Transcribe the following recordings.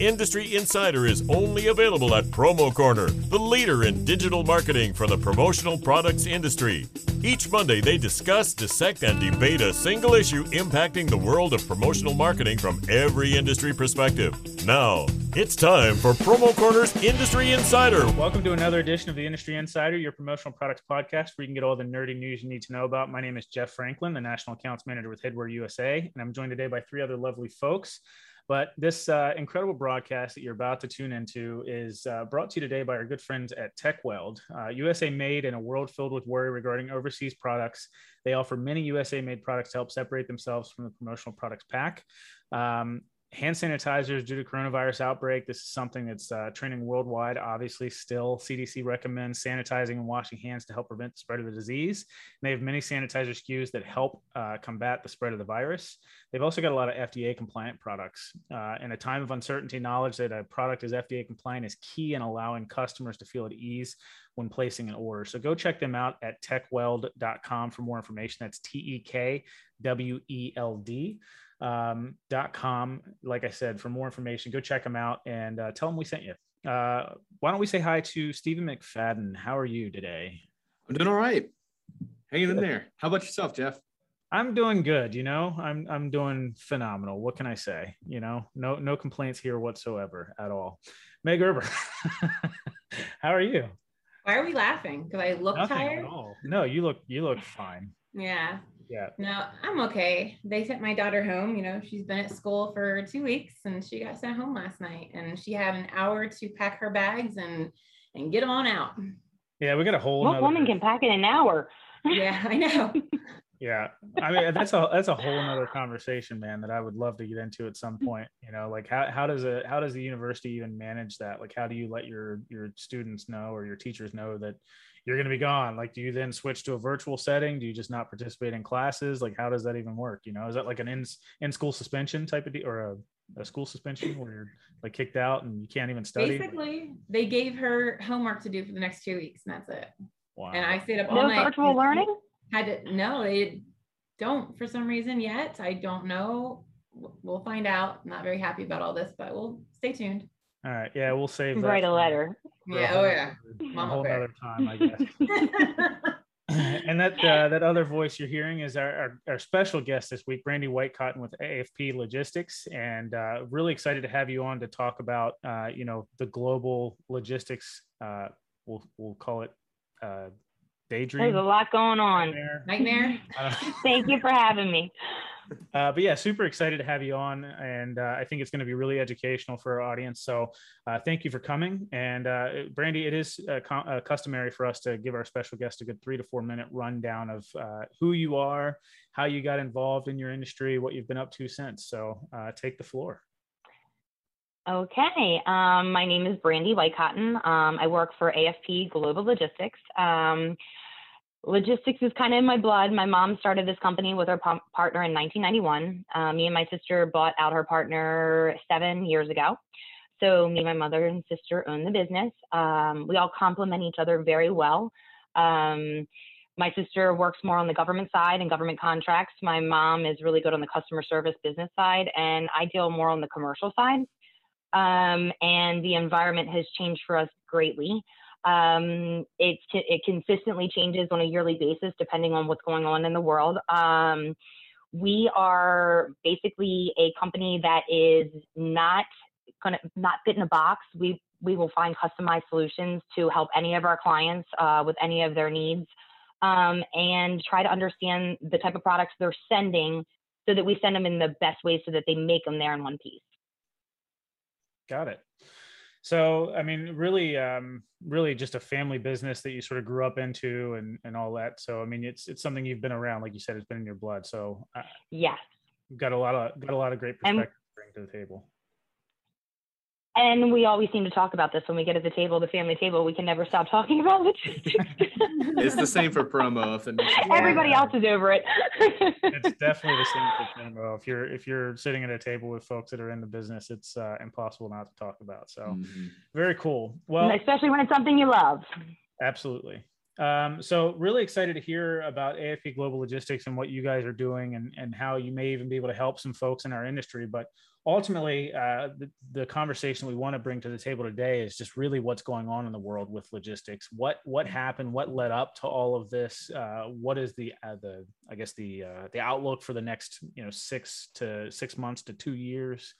Industry Insider is only available at Promo Corner, the leader in digital marketing for the promotional products industry. Each Monday, they discuss, dissect, and debate a single issue impacting the world of promotional marketing from every industry perspective. Now, it's time for Promo Corner's Industry Insider. Welcome to another edition of the Industry Insider, your promotional products podcast where you can get all the nerdy news you need to know about. My name is Jeff Franklin, the National Accounts Manager with Headwear USA, and I'm joined today by three other lovely folks. But this uh, incredible broadcast that you're about to tune into is uh, brought to you today by our good friends at Tekweld. Uh, USA made in a world filled with worry regarding overseas products. They offer many USA made products to help separate themselves from the promotional products pack. Um, hand sanitizers due to coronavirus outbreak. This is something that's uh, trending worldwide. Obviously still cdc recommends sanitizing and washing hands to help prevent the spread of the disease. And they have many sanitizer skus that help uh, combat the spread of the virus. They've also got a lot of fda compliant products. Uh, in a time of uncertainty knowledge that a product is fda compliant is key in allowing customers to feel at ease when placing an order. So go check them out at tekweld.com for more information. That's t-e-k-w-e-l-d um, dot com. Like I said, for more information, go check them out and uh, tell them we sent you. Uh, why don't we say hi to Stephen McFadden? How are you today? I'm doing all right. Hanging in there. How about yourself, Jeff? I'm doing good. You know, I'm I'm doing phenomenal. What can I say? You know, no no complaints here whatsoever at all. Meg Gerber, how are you? Why are we laughing? Because I look Nothing tired. at all. No, you look you look fine. Yeah. Yeah. No, I'm okay. They sent my daughter home. You know, she's been at school for two weeks and she got sent home last night. And she had an hour to pack her bags and and get them on out. Yeah, we got a whole. What nother- woman can pack in an hour? Yeah, I know. Yeah, I mean that's a that's a whole nother conversation, man. That I would love to get into at some point. You know, like how how does a how does the university even manage that? Like, how do you let your your students know or your teachers know that you're going to be gone? Like, do you then switch to a virtual setting? Do you just not participate in classes? Like, how does that even work? You know, is that like an in in school suspension type of deal or a, a school suspension where you're like kicked out and you can't even study? Basically, they gave her homework to do for the next two weeks, and that's it. Wow. And I stayed up all No night. virtual learning? Had to no, they don't for some reason yet. I don't know. We'll find out. I'm not very happy about all this, but we'll stay tuned. All right, yeah, we'll save that Write a letter. Yeah, oh yeah. a whole bear. other time, I guess. and that uh, that other voice you're hearing is our, our, our special guest this week, Brandy White Cotton with AFP Logistics, and uh, really excited to have you on to talk about uh, you know the global logistics. Uh, we'll we'll call it uh, daydream. There's a lot going on. there. Nightmare. Uh, Thank you for having me. uh, but yeah, super excited to have you on, and uh, I think it's going to be really educational for our audience. So uh, thank you for coming. And uh, Brandy, it is uh, com- uh, customary for us to give our special guest a good three to four minute rundown of uh, who you are, how you got involved in your industry, what you've been up to since. So uh, take the floor. Okay. Um, my name is Brandy White Cotton. Um, I work for AFP Global Logistics. Um, logistics is kind of in my blood. My mom started this company with her pa- partner in 1991. Uh, me and my sister bought out her partner seven years ago. So me, my mother, and sister own the business. Um, we all complement each other very well. Um, my sister works more on the government side and government contracts. My mom is really good on the customer service business side, and I deal more on the commercial side. Um, and the environment has changed for us greatly. Um, it, it consistently changes on a yearly basis depending on what's going on in the world. Um, we are basically a company that is not going to not fit in a box. We we will find customized solutions to help any of our clients uh, with any of their needs, um, and try to understand the type of products they're sending, so that we send them in the best way so that they make them there in one piece. Got it. So, I mean, really, um, really just a family business that you sort of grew up into and, and all that. So, I mean, it's, it's something you've been around, like you said, it's been in your blood. So uh, Yes. you've got a lot of, got a lot of great perspective to bring to the table. And we always seem to talk about this when we get at the table, the family table. We can never stop talking about it. It's the same for promo. If it Everybody else is over it. it's definitely the same for Canva. If you're if you're sitting at a table with folks that are in the business, it's uh, impossible not to talk about. So Mhm. very cool. Well, Especially when it's something you love. absolutely. Um, so really excited to hear about AFP Global Logistics and what you guys are doing and, and how you may even be able to help some folks in our industry. But ultimately, uh, the, the conversation we want to bring to the table today is just really what's going on in the world with logistics. What what happened? What led up to all of this? Uh, what is the uh, the I guess the uh, the outlook for the next you know six to six months to two years?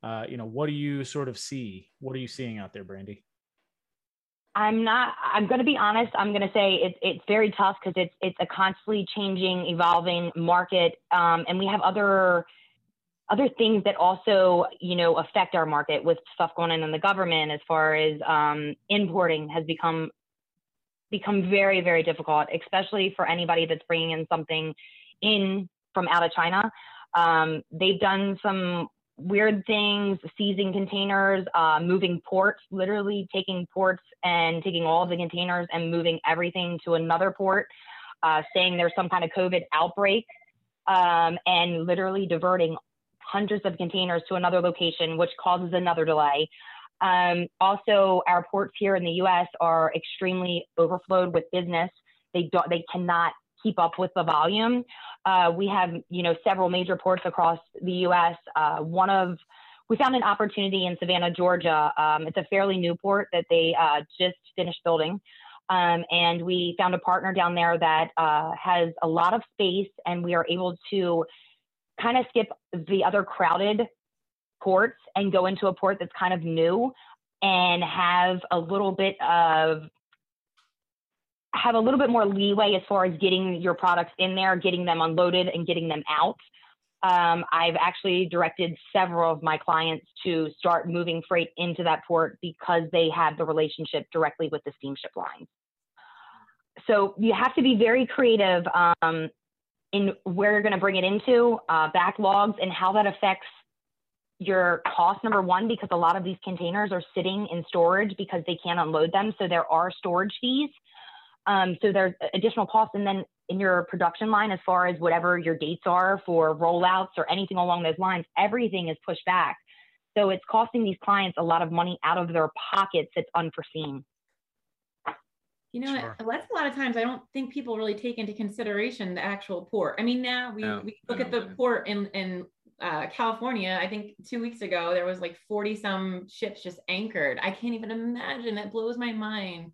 Uh, you know, what do you sort of see? What are you seeing out there, Brandy? I'm not. I'm going to be honest. I'm going to say it's it's very tough because it's it's a constantly changing, evolving market, um, and we have other other things that also you know affect our market with stuff going on in the government as far as um, importing has become become very very difficult, especially for anybody that's bringing in something in from out of China. Um, they've done some weird things, seizing containers, uh, moving ports, literally taking ports and taking all of the containers and moving everything to another port, uh, saying there's some kind of COVID outbreak, um, and literally diverting hundreds of containers to another location, which causes another delay. Um, also, our ports here in the U.S. are extremely overflowed with business. They don't, they cannot keep up with the volume. Uh, we have, you know, several major ports across the U.S. Uh, one of we found an opportunity in Savannah, Georgia. Um, it's a fairly new port that they uh, just finished building. Um, and we found a partner down there that uh, has a lot of space, and we are able to kind of skip the other crowded ports and go into a port that's kind of new and have a little bit of have a little bit more leeway as far as getting your products in there, getting them unloaded, and getting them out. Um, I've actually directed several of my clients to start moving freight into that port because they have the relationship directly with the steamship lines. So you have to be very creative um, in where you're going to bring it into, uh, backlogs, and how that affects your cost. Number one, because a lot of these containers are sitting in storage because they can't unload them. So there are storage fees. Um, so there's additional costs. And then in your production line, as far as whatever your dates are for rollouts or anything along those lines, everything is pushed back. So it's costing these clients a lot of money out of their pockets that's unforeseen. You know, sure. that's a lot of times I don't think people really take into consideration the actual port. I mean, now we, no, we look at the port in, in uh, California. I think two weeks ago, there was like 40 some ships just anchored. I can't even imagine. It blows my mind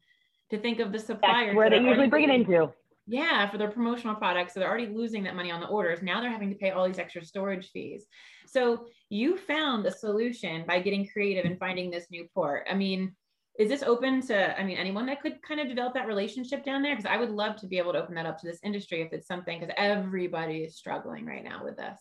to think of the suppliers. That's where they usually bring it into. Yeah, for their promotional products. So they're already losing that money on the orders. Now they're having to pay all these extra storage fees. So you found a solution by getting creative and finding this new port. I mean, is this open to, I mean, anyone that could kind of develop that relationship down there? Because I would love to be able to open that up to this industry if it's something, because everybody is struggling right now with this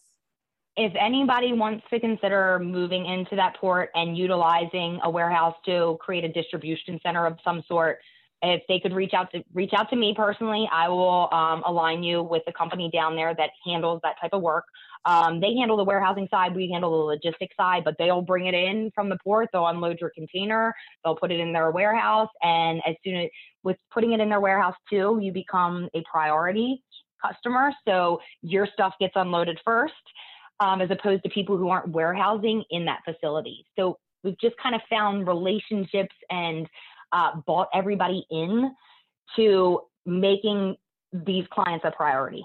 if anybody wants to consider moving into that port and utilizing a warehouse to create a distribution center of some sort, if they could reach out to reach out to me personally, I will um, align you with the company down there that handles that type of work. Um, they handle the warehousing side, we handle the logistics side, but they'll bring it in from the port. They'll unload your container, they'll put it in their warehouse, and as soon as with putting it in their warehouse too, you become a priority customer. So your stuff gets unloaded first, um, as opposed to people who aren't warehousing in that facility. So we've just kind of found relationships and uh, bought everybody in to making these clients a priority.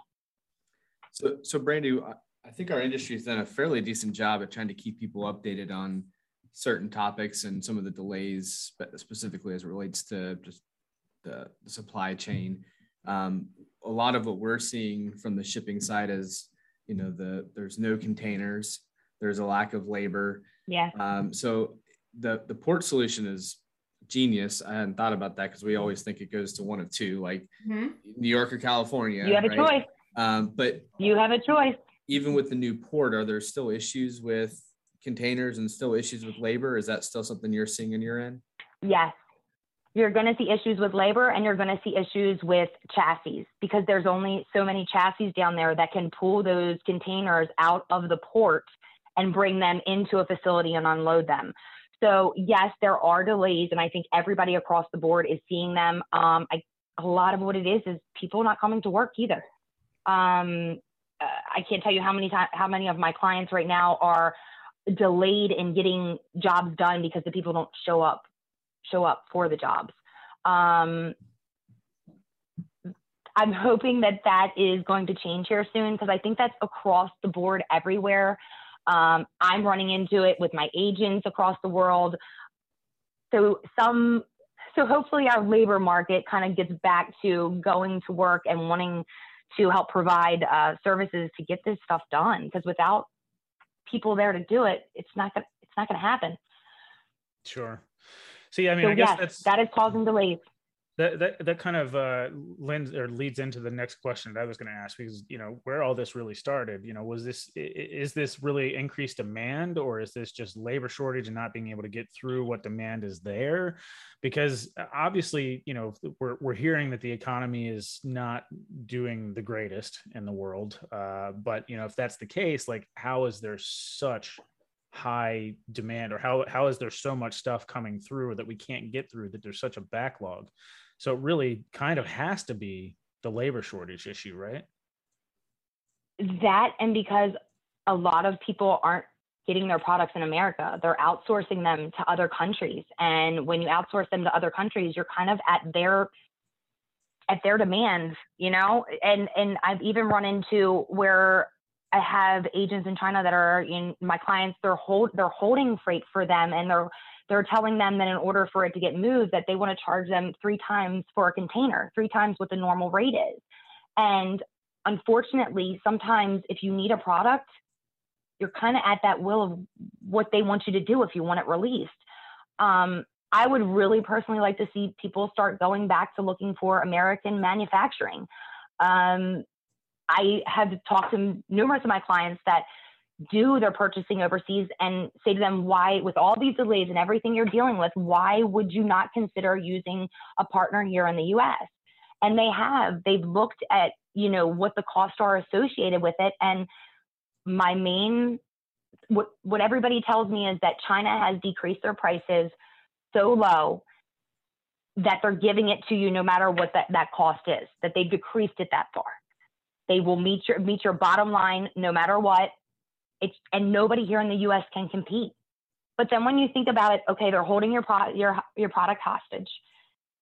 So, so Brandy, I think our industry has done a fairly decent job at trying to keep people updated on certain topics and some of the delays, but specifically as it relates to just the, the supply chain. Um, a lot of what we're seeing from the shipping side is, you know, the there's no containers, there's a lack of labor. Yeah. Um, so the the port solution is genius. I hadn't thought about that because we always think it goes to one of two, like mm-hmm. New York or California. You have right? a choice. Um, but you have a choice. Even with the new port, are there still issues with containers and still issues with labor? Is that still something you're seeing in your end? Yes. You're going to see issues with labor and you're going to see issues with chassis because there's only so many chassis down there that can pull those containers out of the port and bring them into a facility and unload them. So yes, there are delays, and I think everybody across the board is seeing them. Um, I, a lot of what it is is people not coming to work either. Um, uh, I can't tell you how many times, how many of my clients right now are delayed in getting jobs done because the people don't show up, show up for the jobs. Um, I'm hoping that that is going to change here soon because I think that's across the board everywhere. Um, I'm running into it with my agents across the world. So some, so hopefully our labor market kind of gets back to going to work and wanting to help provide uh, services to get this stuff done. Because without people there to do it, it's not gonna, it's not going to happen. Sure. See, I mean, so I guess yes, that's that is causing delays that that, that kind of uh, lends or leads into the next question that I was going to ask because you know where all this really started. You know, was this is this really increased demand or is this just labor shortage and not being able to get through what demand is there? Because uh, obviously, you know, we're we're hearing that the economy is not doing the greatest in the world. Uh, but you know, if that's the case, like how is there such high demand or how how is there so much stuff coming through that we can't get through that there's such a backlog so it really kind of has to be the labor shortage issue, right? That and because a lot of people aren't getting their products in America, they're outsourcing them to other countries. And when you outsource them to other countries, you're kind of at their at their demands, you know? And and I've even run into where I have agents in China that are in my clients, they're hold they're holding freight for them and they're they're telling them that in order for it to get moved that they want to charge them three times for a container three times what the normal rate is. And unfortunately sometimes if you need a product you're kind of at that will of what they want you to do if you want it released. Um, i would really personally like to see people start going back to looking for american manufacturing. Um, i have talked to numerous of my clients that do their purchasing overseas and say to them why with all these delays and everything you're dealing with why would you not consider using a partner here in the US and they have. They've looked at you know what the costs are associated with it. And my main what what everybody tells me is that China has decreased their prices so low that they're giving it to you no matter what that, that cost is that they've decreased it that far. They will meet your meet your bottom line no matter what it's and nobody here in the U.S. can compete. But then when you think about it, okay, they're holding your product your your product hostage.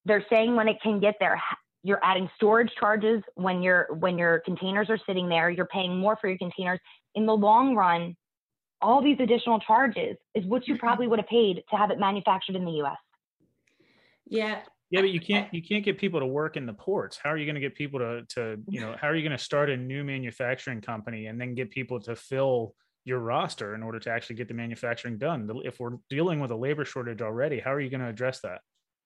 They're saying when it can get there, you're adding storage charges when your when your containers are sitting there. You're paying more for your containers. In the long run, all these additional charges is what you mm-hmm. probably would have paid to have it manufactured in the U.S. Yeah, yeah, but you can't you can't get people to work in the ports. How are you going to get people to to you know how are you going to start a new manufacturing company and then get people to fill your roster in order to actually get the manufacturing done. If we're dealing with a labor shortage already, how are you going to address that?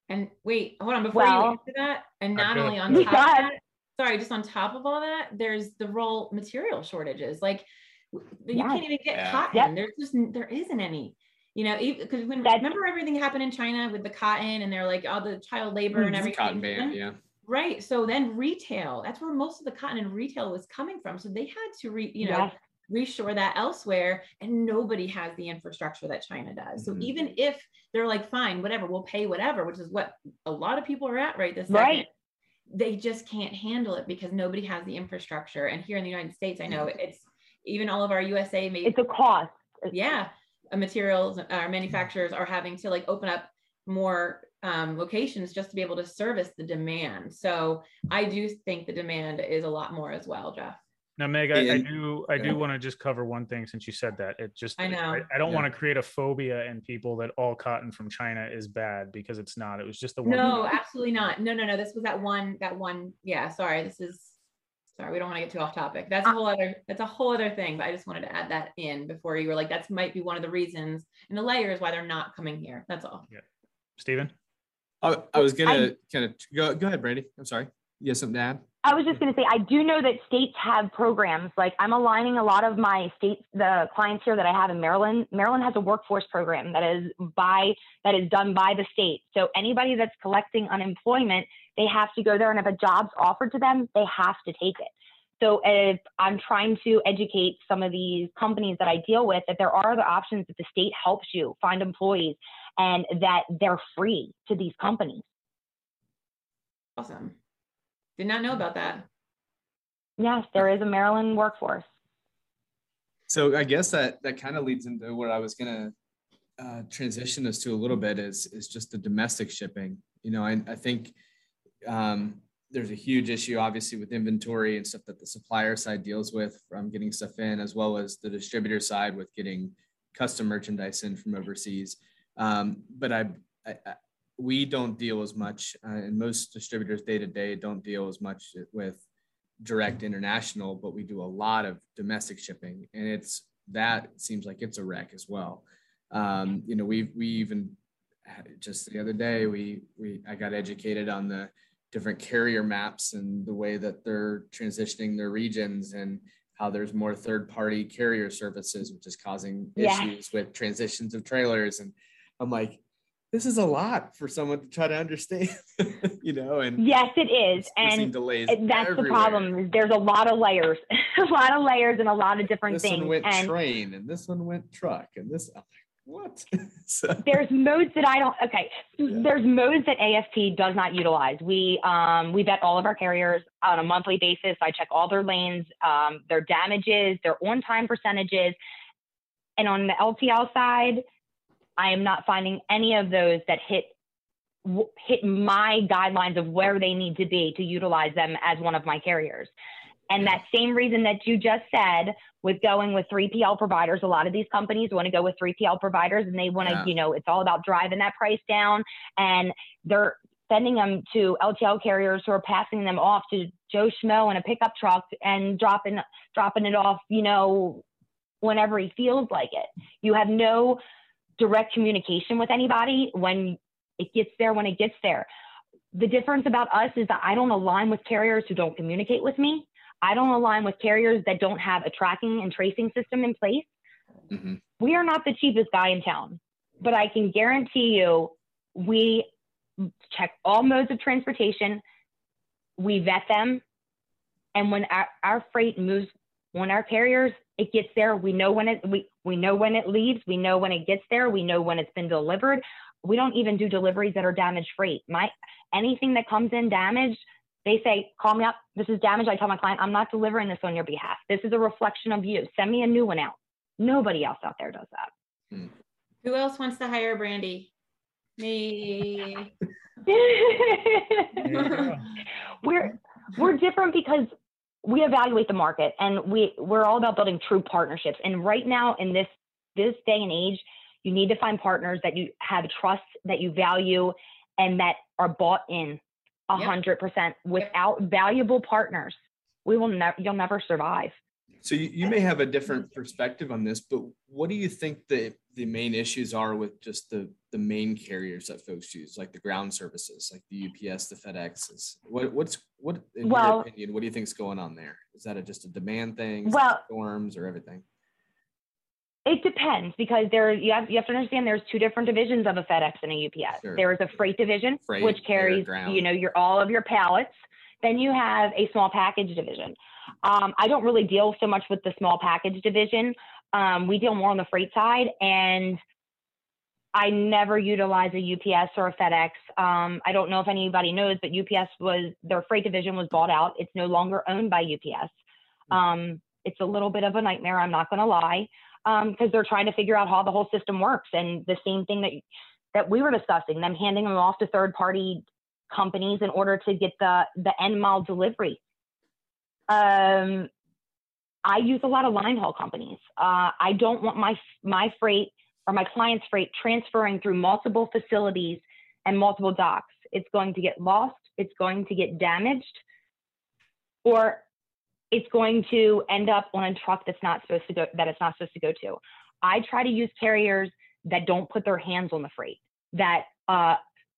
And wait, hold on before well, you answer that. And not only on top of that, sorry, just on top of all that, there's the raw material shortages. Like you can't even get yeah. cotton. Yep. There's just there isn't any. You know, because when That's, remember everything happened in China with the cotton and they're like all the child labor and everything. Cotton ban, yeah. Right. So then retail, that's where most of the cotton and retail was coming from. So they had to re, you know, yes reshore that elsewhere and nobody has the infrastructure that china does so mm-hmm. even if they're like fine whatever we'll pay whatever which is what a lot of people are at right this second right. they just can't handle it because nobody has the infrastructure and here in the united states i know mm-hmm. it's even all of our usa made it's a cost yeah materials our manufacturers are having to like open up more um, locations just to be able to service the demand so i do think the demand is a lot more as well jeff now, Meg, I, I do I do want to just cover one thing since you said that. It just I know I, I don't yeah. want to create a phobia in people that all cotton from China is bad because it's not. It was just the one. No, absolutely not. No, no, no. This was that one. That one. Yeah. Sorry. This is. Sorry, we don't want to get too off topic. That's a ah. whole other. That's a whole other thing. But I just wanted to add that in before you were like, that might be one of the reasons and the layers why they're not coming here. That's all. Yeah. Stephen. I, I was gonna kind of go. Go ahead, Brandy. I'm sorry. You have something to add? I was just going to say, I do know that states have programs. Like I'm aligning a lot of my states, the clients here that I have in Maryland. Maryland has a workforce program that is by that is done by the state. So anybody that's collecting unemployment, they have to go there, and if a job's offered to them, they have to take it. So if I'm trying to educate some of these companies that I deal with that there are other options that the state helps you find employees and that they're free to these companies. Awesome. Did not know about that. Yes, there is a Maryland workforce. So I guess that that kind of leads into what I was gonna uh, transition us to a little bit is is just the domestic shipping. You know, I, I think um, there's a huge issue, obviously, with inventory and stuff that the supplier side deals with from getting stuff in, as well as the distributor side with getting custom merchandise in from overseas. Um, but I, I, I, we don't deal as much, uh, and most distributors day to day don't deal as much with direct international, but we do a lot of domestic shipping, and it's that seems like it's a wreck as well. Um, you know, we we even just the other day we we I got educated on the different carrier maps and the way that they're transitioning their regions and how there's more third party carrier services, which is causing yeah. issues with transitions of trailers. And I'm like, this is a lot for someone to try to understand, you know. And yes, it is, and delays that's everywhere. the problem. There's a lot of layers, a lot of layers, and a lot of different this things. This one went and train, and this one went truck, and this. I'm like, what? so. There's modes that I don't. Okay, yeah. there's modes that AFP does not utilize. We um we vet all of our carriers on a monthly basis. I check all their lanes, um, their damages, their on time percentages, and on the LTL side I am not finding any of those that hit hit my guidelines of where they need to be to utilize them as one of my carriers. And that same reason that you just said with going with 3PL providers, a lot of these companies want to go with 3PL providers and they want to, yeah. you know, it's all about driving that price down and they're sending them to LTL carriers who are passing them off to Joe Schmo in a pickup truck and dropping dropping it off, you know, whenever he feels like it. You have no direct communication with anybody when it gets there when it gets there. The difference about us is that I don't align with carriers who don't communicate with me. I don't align with carriers that don't have a tracking and tracing system in place. Mm-hmm. We are not the cheapest guy in town, but I can guarantee you we check all modes of transportation, we vet them, and when our, our freight moves, when our carriers it gets there. We know when it we we know when it leaves. We know when it gets there. We know when it's been delivered. We don't even do deliveries that are damage free. My anything that comes in damaged, they say, call me up. This is damaged. I tell my client, I'm not delivering this on your behalf. This is a reflection of you. Send me a new one out. Nobody else out there does that. Hmm. Who else wants to hire Brandy? Me. we're we're different because we evaluate the market and we we're all about building true partnerships. And right now in this this day and age you need to find partners that you have trust that you value and that are bought in a hundred percent without valuable partners. We will never you'll never survive so you, you may have a different perspective on this, but what do you think the the main issues are with just the the main carriers that folks use, like the ground services, like the UPS, the FedExes? What what's what in well, your opinion? What do you think is going on there? Is that a, just a demand thing? Well, storms or everything. It depends because there you have you have to understand there's two different divisions of a FedEx and a UPS. Sure. There is a freight division freight, which carries you know your all of your pallets. Then you have a small package division. Um, I don't really deal so much with the small package division. Um, we deal more on the freight side, and I never utilize a UPS or a FedEx. Um, I don't know if anybody knows, but UPS was their freight division was bought out. It's no longer owned by UPS. Hmm. Um, it's a little bit of a nightmare. I'm not going to lie, because um, they're trying to figure out how the whole system works. And the same thing that that we were discussing, them handing them off to third party companies in order to get the the end mile delivery. Um, I use a lot of line haul companies. Uh, I don't want my my freight or my client's freight transferring through multiple facilities and multiple docks. It's going to get lost. It's going to get damaged, or it's going to end up on a truck that's not supposed to go that it's not supposed to go to. I try to use carriers that don't put their hands on the freight. That uh,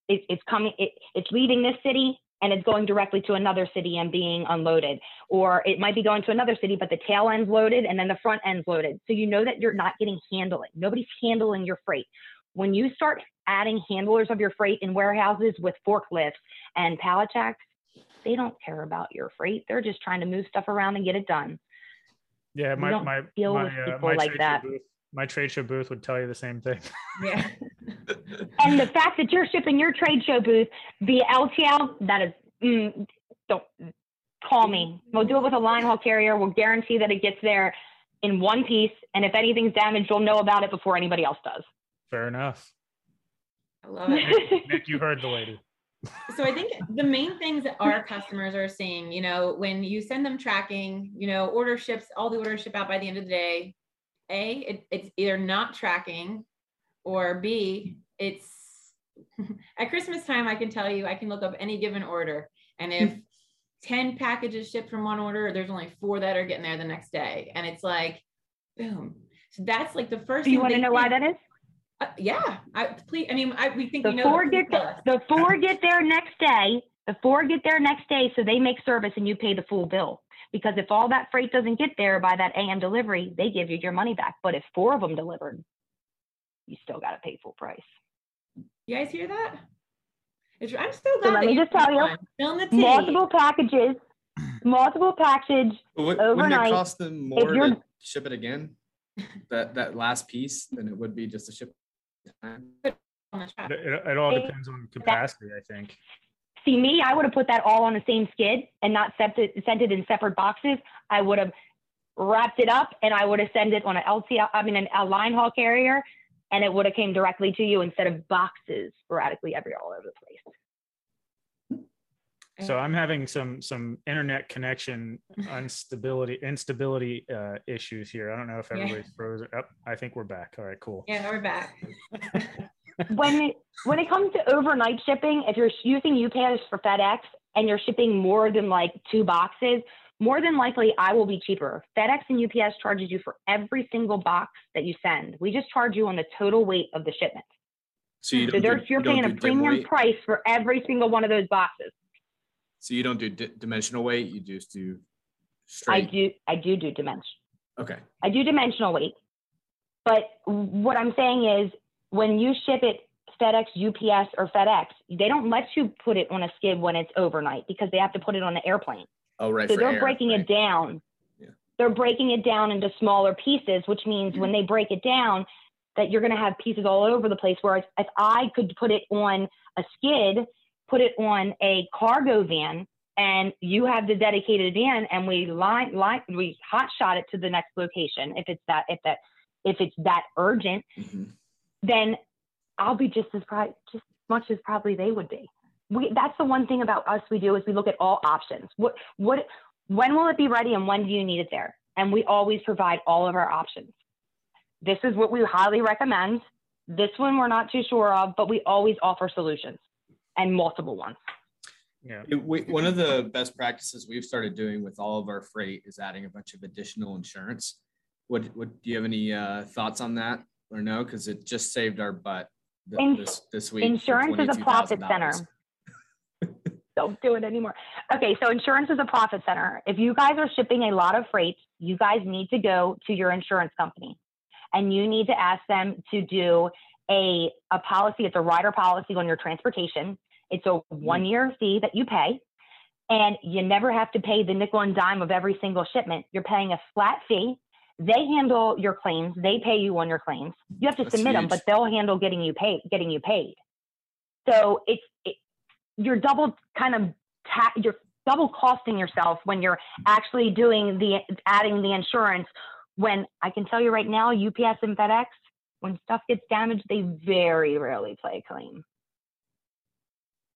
it, it's coming. It, it's leaving this city and it's going directly to another city and being unloaded. Or it might be going to another city, but the tail end's loaded and then the front end's loaded. So you know that you're not getting handling. Nobody's handling your freight. When you start adding handlers of your freight in warehouses with forklifts and pallet jacks, they don't care about your freight. They're just trying to move stuff around and get it done. Yeah, my my my, uh, uh, like that. Booth, my trade show booth would tell you the same thing. Yeah. and the fact that you're shipping your trade show booth via LTL, that is, mm, don't call me. We'll do it with a line haul carrier. We'll guarantee that it gets there in one piece. And if anything's damaged, you'll know about it before anybody else does. Fair enough. I love it. Nick, Nick you heard the lady. so I think the main things that our customers are seeing, you know, when you send them tracking, you know, order ships, all the orders ship out by the end of the day. A, it, it's either not tracking, or B, it's at Christmas time. I can tell you, I can look up any given order, and if 10 packages shipped from one order, there's only four that are getting there the next day, and it's like, boom. So that's like the first. Do you want to know why that is? Uh, yeah, I please. I mean, I, we think the we know. four get the, the four get there next day. The four get there next day, so they make service and you pay the full bill. Because if all that freight doesn't get there by that AM delivery, they give you your money back. But if four of them delivered, you still got to pay full price. You guys hear that? It's, I'm still glad. So let me just tell you, multiple packages, multiple package What, overnight. Wouldn't it cost them more you're- to ship it again? That that last piece than it would be just to ship. It, it, it all depends on capacity, I think. See me, I would have put that all on the same skid and not sent it, sent it in separate boxes. I would have wrapped it up and I would have sent it on an LCL, I mean, an, a line haul carrier, and it would have came directly to you instead of boxes sporadically every all over the place. So I'm having some some internet connection instability instability uh, issues here. I don't know if Yeah. everybody's frozen. Up, I think we're back. All right, cool. Yeah, we're back. when it, when it comes to overnight shipping, if you're using UPS for FedEx and you're shipping more than like two boxes, more than likely I will be cheaper. FedEx and UPS charges you for every single box that you send. We just charge you on the total weight of the shipment. So you So do, you're paying a premium weight? price for every single one of those boxes. So you don't do di- dimensional weight. You just do straight. I do I do do dimension. Okay. I do dimensional weight. But what I'm saying is when you ship it FedEx, UPS, or FedEx, they don't let you put it on a skid when it's overnight because they have to put it on the airplane. Oh right. So they're air, breaking right. it down. Yeah. They're breaking it down into smaller pieces, which means when they break it down, that you're going to have pieces all over the place. Whereas if I could put it on a skid, put it on a cargo van, and you have the dedicated van, and we line line we hot shot it to the next location if it's that if that if it's that urgent, Mhm. Then I'll be just as pri- just as much as probably they would be. We, that's the one thing about us we do is we look at all options. What what when will it be ready and when do you need it there? And we always provide all of our options. This is what we highly recommend. This one we're not too sure of, but we always offer solutions and multiple ones. Yeah. It- we- one of the best practices we've started doing with all of our freight is adding a bunch of additional insurance. What, what, do you have any uh, thoughts on that or no? Because it just saved our butt th- Ins- this, this week. Insurance is a profit center. Don't do it anymore. Okay, so insurance is a profit center. If you guys are shipping a lot of freight, you guys need to go to your insurance company and you need to ask them to do a, a policy. It's a rider policy on your transportation. It's a mm-hmm. one year fee that you pay. And you never have to pay the nickel and dime of every single shipment. You're paying a flat fee. They handle your claims. They pay you on your claims. You have to That's submit them, but they'll handle getting you paid. Getting you paid. So it's it, you're double kind of ta- you're double costing yourself when you're actually doing the adding the insurance. When I can tell you right now, UPS and FedEx, when stuff gets damaged, they very rarely play a claim.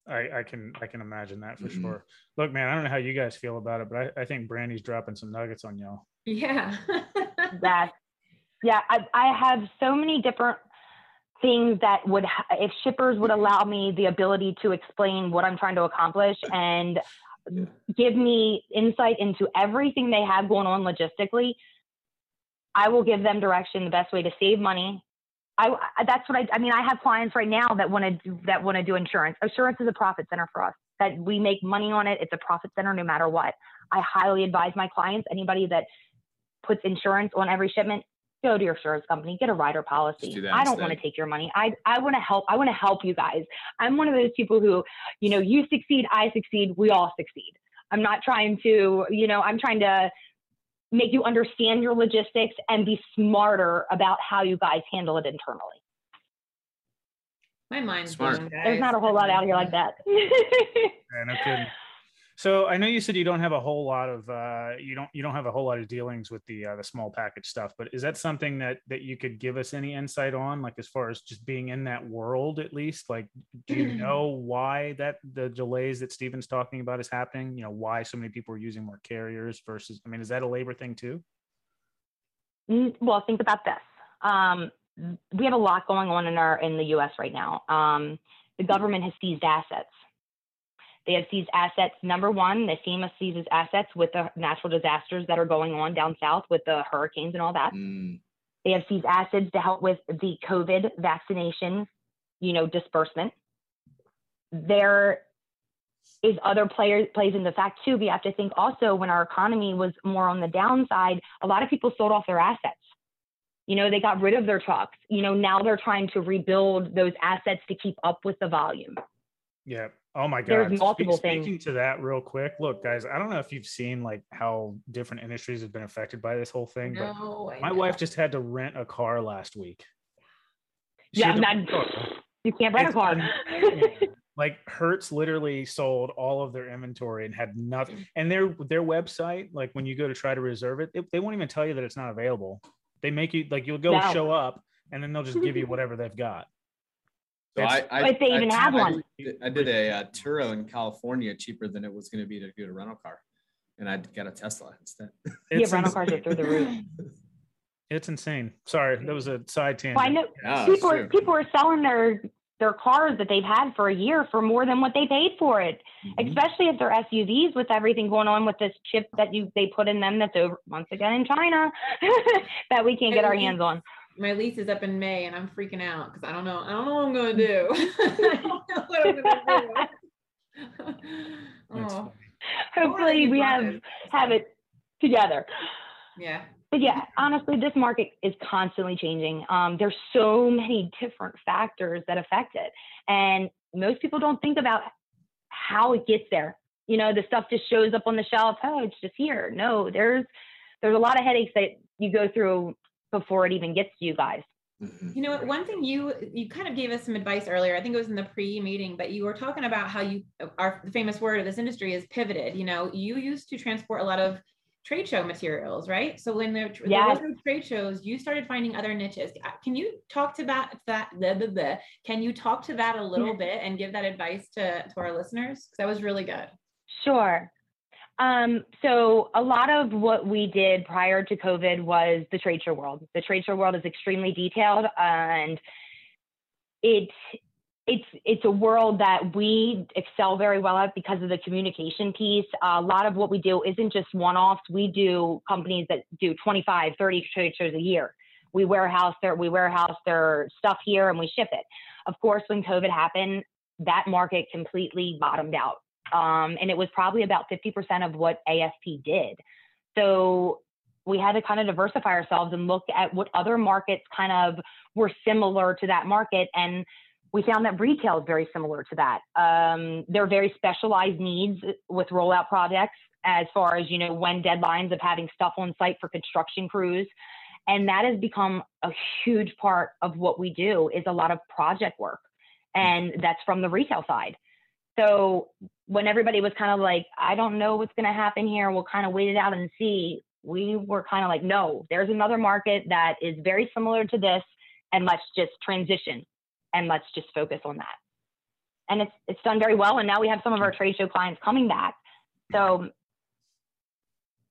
I, I can I can imagine that for Mhm. sure. Look, man, I don't know how you guys feel about it, but I, I think Brandy's dropping some nuggets on y'all. Yeah. that yeah I, I have so many different things that would if shippers would allow me the ability to explain what i'm trying to accomplish and give me insight into everything they have going on logistically i will give them direction the best way to save money I, that's what I, I mean i have clients right now that want to do that want to do insurance insurance is a profit center for us that we make money on it it's a profit center no matter what i highly advise my clients anybody that puts insurance on every shipment, go to your insurance company, get a rider policy. do I don't want to take your money. I I want to help. I want to help you guys. I'm one of those people who, you know, you succeed, I succeed, we all succeed. I'm not trying to, you know, I'm trying to make you understand your logistics and be smarter about how you guys handle it internally. My mind's Smart. blown, guys. There's not a whole lot out here like that. Yeah, no kidding. So I know you said you don't have a whole lot of uh, you don't you don't have a whole lot of dealings with the uh, the small package stuff, but is that something that that you could give us any insight on, like as far as just being in that world at least? Like, do you know why that the delays that Steven's talking about is happening? You know, why so many people are using more carriers versus? I mean, is that a labor thing too? Well, think about this. Um, we have a lot going on in our in the U.S. right now. Um, the government has seized assets they have seized assets. Number one, the FEMA seizes assets with the natural disasters that are going on down south with the hurricanes and all that. Mm. They have seized assets to help with the COVID vaccination, you know, disbursement. There is other players plays in the fact too. We have to think also when our economy was more on the downside, a lot of people sold off their assets. You know, they got rid of their trucks. You know, now they're trying to rebuild those assets to keep up with the volume. Yeah. Oh my God. There's multiple Speaking things. to that real quick. Look, guys, I don't know if you've seen like how different industries have been affected by this whole thing, no, but my wife just had to rent a car last week. She yeah, not, you can't rent it's a car. like Hertz literally sold all of their inventory and had nothing. And their their website, like when you go to try to reserve it, it they won't even tell you that it's not available. They make you like you'll go no. show up and then they'll just give you whatever they've got. So I, I, if they even I, have one. I did a uh, Turo in California cheaper than it was going to be to get a rental car, and I got a Tesla instead. yeah, rental cars are through the roof. It's insane. Sorry, that was a side tangent. Well, I know yeah, people are, people are selling their their cars that they've had for a year for more than what they paid for it. Mm-hmm. Especially if they're SUVs with everything going on with this chip that you they put in them that's over once again in China that we can't get our hands on my lease is up in May and I'm freaking out because I don't know. I don't know what I'm gonna do. I don't know what I'm gonna do. oh. Hopefully we have have it together. Yeah. But yeah, honestly, this market is constantly changing. Um, there's so many different factors that affect it. And most people don't think about how it gets there. You know, the stuff just shows up on the shelf. Oh, it's just here. No, there's there's a lot of headaches that you go through before it even gets to you guys. Mm-hmm. You know? One thing you you kind of gave us some advice earlier. I think it was in the pre-meeting, but you were talking about how you our the famous word of this industry is pivoted. You know, you used to transport a lot of trade show materials, right? So when there, yes. there was no trade shows, you started finding other niches. Uh, can you talk to that? That blah, blah, blah. can you talk to that a little bit and give that advice to to our listeners? Because that was really good. Sure. Um, so a lot of what we did prior to COVID was the trade show world. The trade show world is extremely detailed and it it's it's a world that we excel very well at because of the communication piece. a lot of what we do isn't just one-offs. We do companies that do 25, 30 trade shows a year. We warehouse their we warehouse their stuff here and we ship it. Of course, when COVID happened, that market completely bottomed out um, and it was probably about 50% of what AFP did. So we had to kind of diversify ourselves and look at what other markets kind of were similar to that market. And we found that retail is very similar to that. Um, there are very specialized needs with rollout projects as far as, you know, when deadlines of having stuff on site for construction crews. And that has become a huge part of what we do is a lot of project work. And that's from the retail side. So when everybody was kind of like, I don't know what's going to happen here, we'll kind of wait it out and see. We were kind of like, no, there's another market that is very similar to this, and let's just transition and let's just focus on that. And it's it's done very well, and now we have some of our trade show clients coming back. So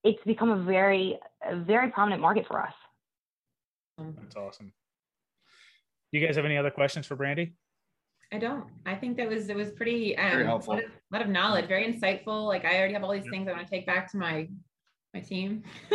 it's become a very a very prominent market for us. Mm-hmm. That's awesome. Do You guys have any other questions for Brandy? I don't. I think that was it was pretty um, very helpful. A lot, of, a lot of knowledge, very insightful. Like I already have all these things I want to take back to my my team.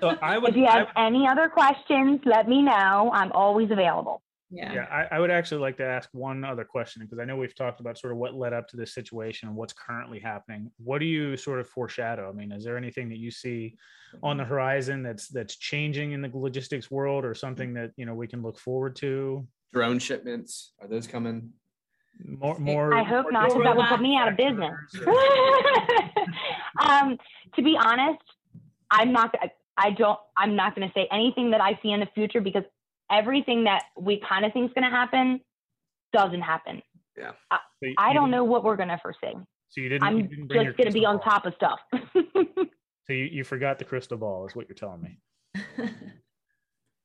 so I would. If you have I, any other questions, let me know. I'm always available. Yeah. Yeah. I, I would actually like to ask one other question because I know we've talked about sort of what led up to this situation and what's currently happening. What do you sort of foreshadow? I mean, is there anything that you see on the horizon that's that's changing in the logistics world or something that you know we can look forward to? Drone shipments are those coming? More, more. I hope more not, because that would put me out of business. um, to be honest, I'm not. I don't. I'm not going to say anything that I see in the future because everything that we kind of think is going to happen doesn't happen. Yeah. I, I don't know what we're going to foresee. So you didn't. I'm you didn't bring just going to be on top of stuff. So you, you forgot the crystal ball, is what you're telling me.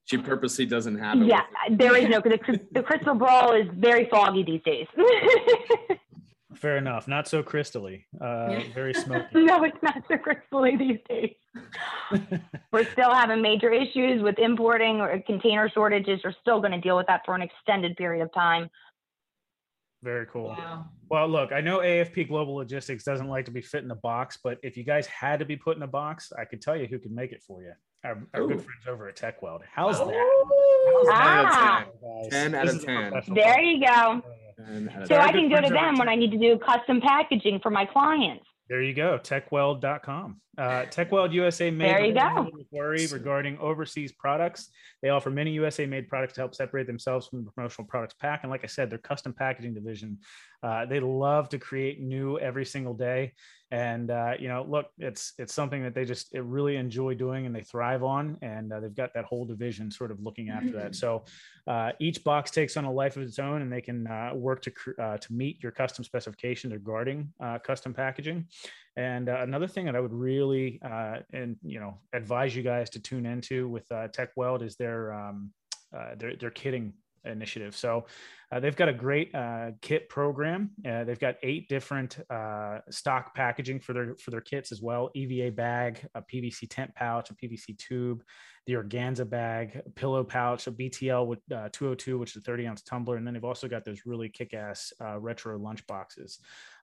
She purposely doesn't have it. yeah, there is no, because the, the crystal ball is very foggy these days. Fair enough. Not so crystally. Uh, Very smoky. no, it's not so crystally these days. We're still having major issues with importing or container shortages. We're still going to deal with that for an extended period of time. Very cool. wow. Well, look, I know AFP Global Logistics doesn't like to be fit in a box, but if you guys had to be put in a box, I could tell you who could make it for you. Our, our good friends over at Tekweld. How's Oh. that? Ah, 10 out This of is a 10. there you go. podcast. And out of So I can go to them when I need to do custom packaging for my clients. There you go, tekweld.com. Uh, Tekweld USA made There you go. worry regarding overseas products. They offer many USA made products to help separate themselves from the promotional products pack. And like I said, their custom packaging division, uh, they love to create new every single day. And uh, you know, look, it's it's something that they just it really enjoy doing and they thrive on. And uh, they've got that whole division sort of looking after that. So uh, each box takes on a life of its own, and they can uh, work to cr- uh, to meet your custom specifications regarding uh, custom packaging. And uh, another thing that I would really uh, and you know advise you guys to tune into with uh, Tekweld is their um, uh, their their kitting initiative. So uh, they've got a great uh, kit program. Uh, they've got eight different uh, stock packaging for their for their kits as well: EVA bag, a PVC tent pouch, a PVC tube, the organza bag, a pillow pouch, a BTL with uh, 202, which is a 30 ounce tumbler, and then they've also got those really kick-ass uh, retro lunch boxes.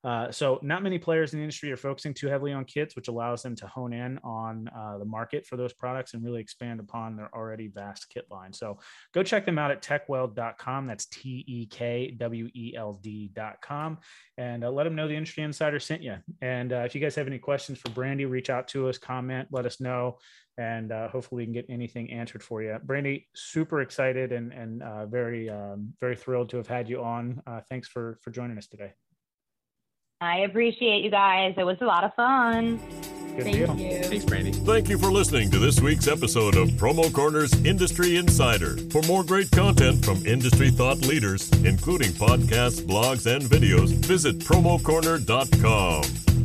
Uh, so not many players in the industry are focusing too heavily on kits, which allows them to hone in on uh, the market for those products and really expand upon their already vast kit line. So go check them out at tekweld.com. That's T E K W E L D.com. And uh, let them know the Industry Insider sent you. And uh, if you guys have any questions for Brandy, reach out to us, comment, let us know. And uh, hopefully we can get anything answered for you. Brandy, super excited and, and very, um, very thrilled to have had you on. Thanks for, for joining us today. I appreciate you guys. It was a lot of fun. Good Thank deal. you. Thanks, Brandy. Thank you for listening to this week's episode of Promo Corner's Industry Insider. For more great content from industry thought leaders, including podcasts, blogs, and videos, visit promocorner.com.